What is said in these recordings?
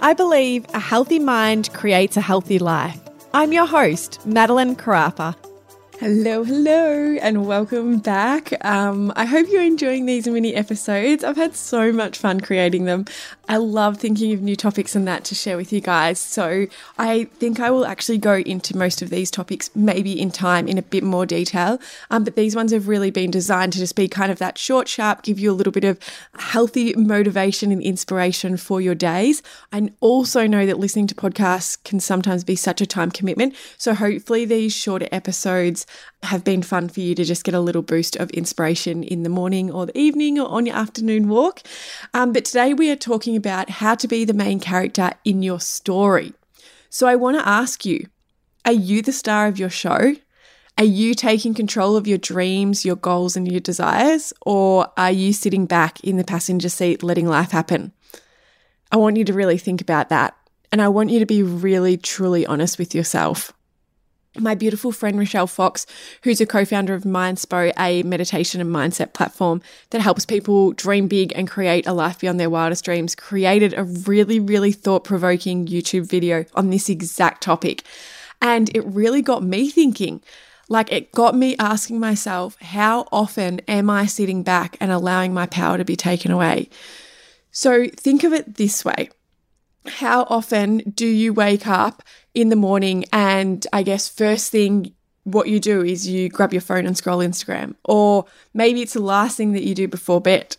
I believe a healthy mind creates a healthy life. I'm your host, Madeline Carapa. Hello, hello, and welcome back. Um, I hope you're enjoying these mini episodes. I've had so much fun creating them. I love thinking of new topics and that to share with you guys. So I think I will actually go into most of these topics maybe in time in a bit more detail. Um, but these ones have really been designed to just be kind of that short, sharp, give you a little bit of healthy motivation and inspiration for your days. I also know that listening to podcasts can sometimes be such a time commitment. So hopefully these shorter episodes have been fun for you to just get a little boost of inspiration in the morning or the evening or on your afternoon walk. Um, but today we are talking about how to be the main character in your story. So I want to ask you are you the star of your show? Are you taking control of your dreams, your goals, and your desires? Or are you sitting back in the passenger seat letting life happen? I want you to really think about that. And I want you to be really, truly honest with yourself my beautiful friend Rochelle Fox, who's a co founder of Mindspo, a meditation and mindset platform that helps people dream big and create a life beyond their wildest dreams, created a really, really thought provoking YouTube video on this exact topic. And it really got me thinking. Like, it got me asking myself, how often am I sitting back and allowing my power to be taken away? So, think of it this way how often do you wake up in the morning and I guess first thing what you do is you grab your phone and scroll Instagram, or maybe it's the last thing that you do before bed.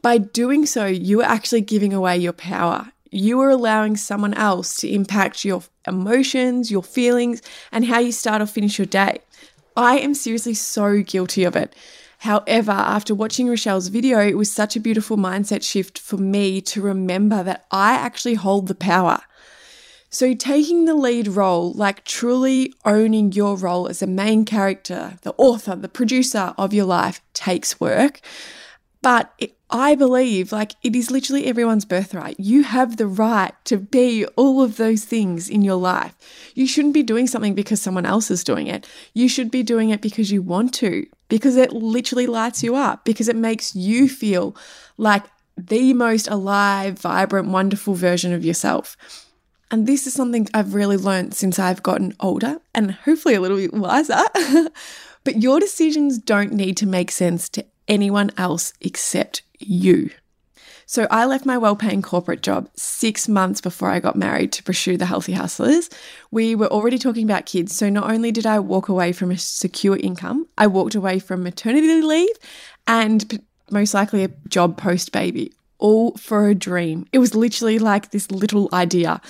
By doing so, you are actually giving away your power. You are allowing someone else to impact your emotions, your feelings, and how you start or finish your day. I am seriously so guilty of it. However, after watching Rochelle's video, it was such a beautiful mindset shift for me to remember that I actually hold the power. So, taking the lead role, like truly owning your role as a main character, the author, the producer of your life, takes work. But it, I believe, like, it is literally everyone's birthright. You have the right to be all of those things in your life. You shouldn't be doing something because someone else is doing it. You should be doing it because you want to, because it literally lights you up, because it makes you feel like the most alive, vibrant, wonderful version of yourself. And this is something I've really learned since I've gotten older and hopefully a little bit wiser. but your decisions don't need to make sense to anyone else except you. So I left my well paying corporate job six months before I got married to pursue the Healthy Hustlers. We were already talking about kids. So not only did I walk away from a secure income, I walked away from maternity leave and most likely a job post baby, all for a dream. It was literally like this little idea.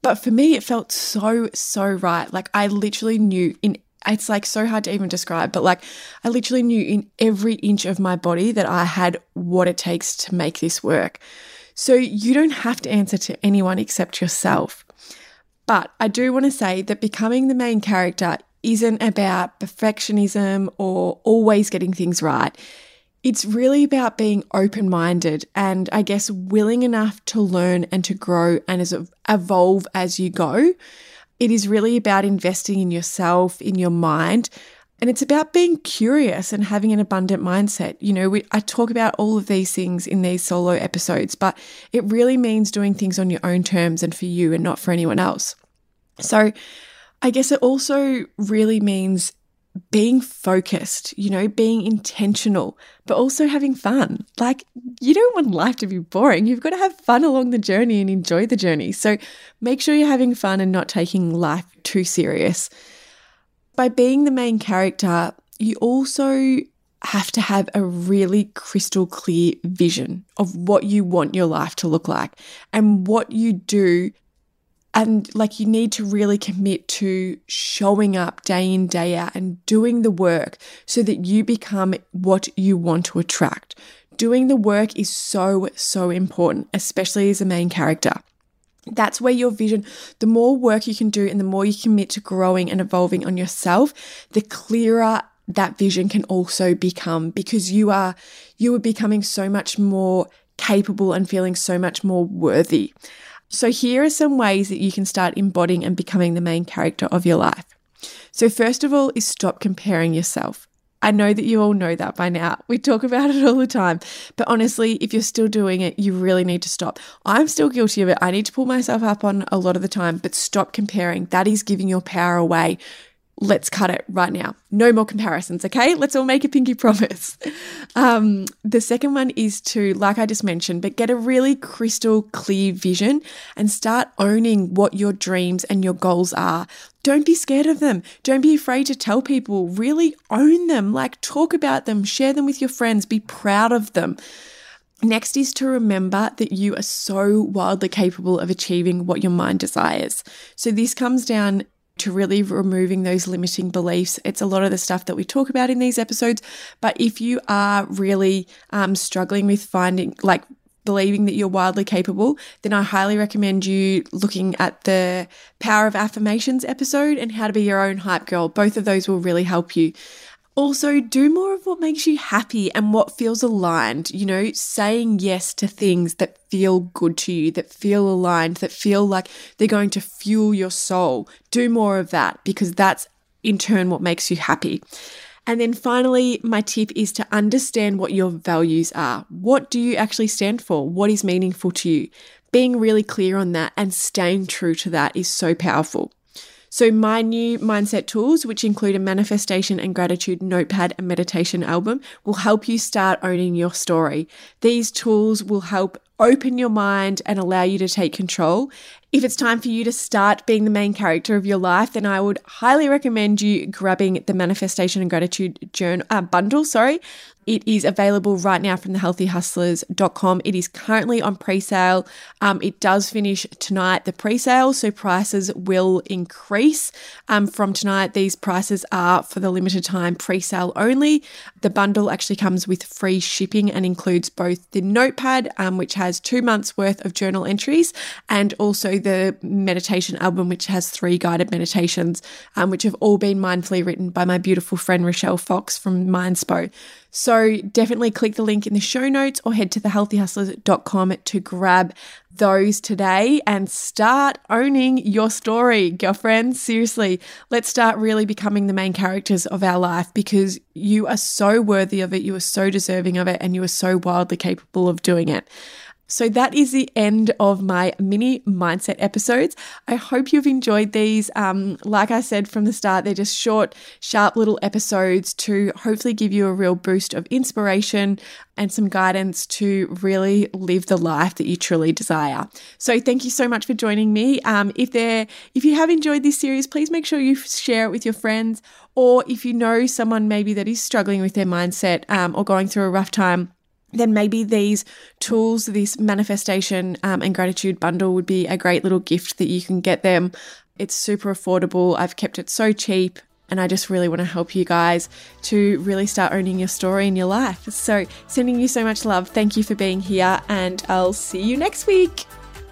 But for me, it felt so, so right. Like I literally knew in it's like so hard to even describe, but like I literally knew in every inch of my body that I had what it takes to make this work. So you don't have to answer to anyone except yourself. But I do want to say that becoming the main character isn't about perfectionism or always getting things right. It's really about being open minded and I guess willing enough to learn and to grow and evolve as you go. It is really about investing in yourself, in your mind, and it's about being curious and having an abundant mindset. You know, we, I talk about all of these things in these solo episodes, but it really means doing things on your own terms and for you and not for anyone else. So, I guess it also really means being focused, you know, being intentional, but also having fun. Like, you don't want life to be boring. You've got to have fun along the journey and enjoy the journey. So, make sure you're having fun and not taking life too serious. By being the main character, you also have to have a really crystal clear vision of what you want your life to look like and what you do and like you need to really commit to showing up day in, day out and doing the work so that you become what you want to attract. Doing the work is so, so important, especially as a main character. That's where your vision, the more work you can do and the more you commit to growing and evolving on yourself, the clearer that vision can also become because you are you are becoming so much more capable and feeling so much more worthy. So, here are some ways that you can start embodying and becoming the main character of your life. So, first of all, is stop comparing yourself. I know that you all know that by now. We talk about it all the time. But honestly, if you're still doing it, you really need to stop. I'm still guilty of it. I need to pull myself up on a lot of the time, but stop comparing. That is giving your power away let's cut it right now. No more comparisons, okay? Let's all make a pinky promise. Um, the second one is to, like I just mentioned, but get a really crystal clear vision and start owning what your dreams and your goals are. Don't be scared of them. Don't be afraid to tell people. Really own them. Like, talk about them, share them with your friends, be proud of them. Next is to remember that you are so wildly capable of achieving what your mind desires. So, this comes down to really removing those limiting beliefs. It's a lot of the stuff that we talk about in these episodes. But if you are really um, struggling with finding, like, believing that you're wildly capable, then I highly recommend you looking at the Power of Affirmations episode and how to be your own hype girl. Both of those will really help you. Also, do more of what makes you happy and what feels aligned. You know, saying yes to things that feel good to you, that feel aligned, that feel like they're going to fuel your soul. Do more of that because that's in turn what makes you happy. And then finally, my tip is to understand what your values are. What do you actually stand for? What is meaningful to you? Being really clear on that and staying true to that is so powerful. So, my new mindset tools, which include a manifestation and gratitude notepad and meditation album, will help you start owning your story. These tools will help open your mind and allow you to take control. If it's time for you to start being the main character of your life, then I would highly recommend you grabbing the manifestation and gratitude journal uh, bundle. Sorry, it is available right now from thehealthyhustlers.com. It is currently on pre sale. Um, it does finish tonight, the pre sale, so prices will increase. Um, from tonight, these prices are for the limited time pre sale only. The bundle actually comes with free shipping and includes both the notepad, um, which has two months worth of journal entries, and also the meditation album, which has three guided meditations, um, which have all been mindfully written by my beautiful friend Rochelle Fox from Mindspo. So definitely click the link in the show notes or head to thehealthyhustlers.com to grab those today and start owning your story, girlfriends. Seriously, let's start really becoming the main characters of our life because you are so worthy of it, you are so deserving of it, and you are so wildly capable of doing it. So that is the end of my mini mindset episodes. I hope you've enjoyed these. Um, like I said from the start, they're just short, sharp little episodes to hopefully give you a real boost of inspiration and some guidance to really live the life that you truly desire. So thank you so much for joining me. Um, if there, if you have enjoyed this series, please make sure you share it with your friends, or if you know someone maybe that is struggling with their mindset um, or going through a rough time then maybe these tools, this manifestation um, and gratitude bundle would be a great little gift that you can get them. It's super affordable. I've kept it so cheap. And I just really want to help you guys to really start owning your story in your life. So, sending you so much love. Thank you for being here, and I'll see you next week.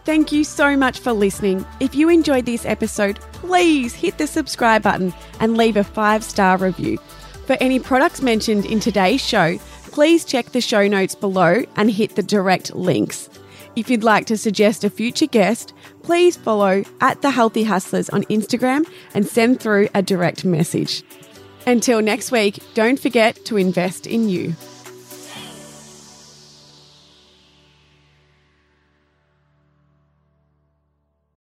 Thank you so much for listening. If you enjoyed this episode, please hit the subscribe button and leave a five star review. For any products mentioned in today's show, please check the show notes below and hit the direct links. If you'd like to suggest a future guest, please follow at The Healthy Hustlers on Instagram and send through a direct message. Until next week, don't forget to invest in you.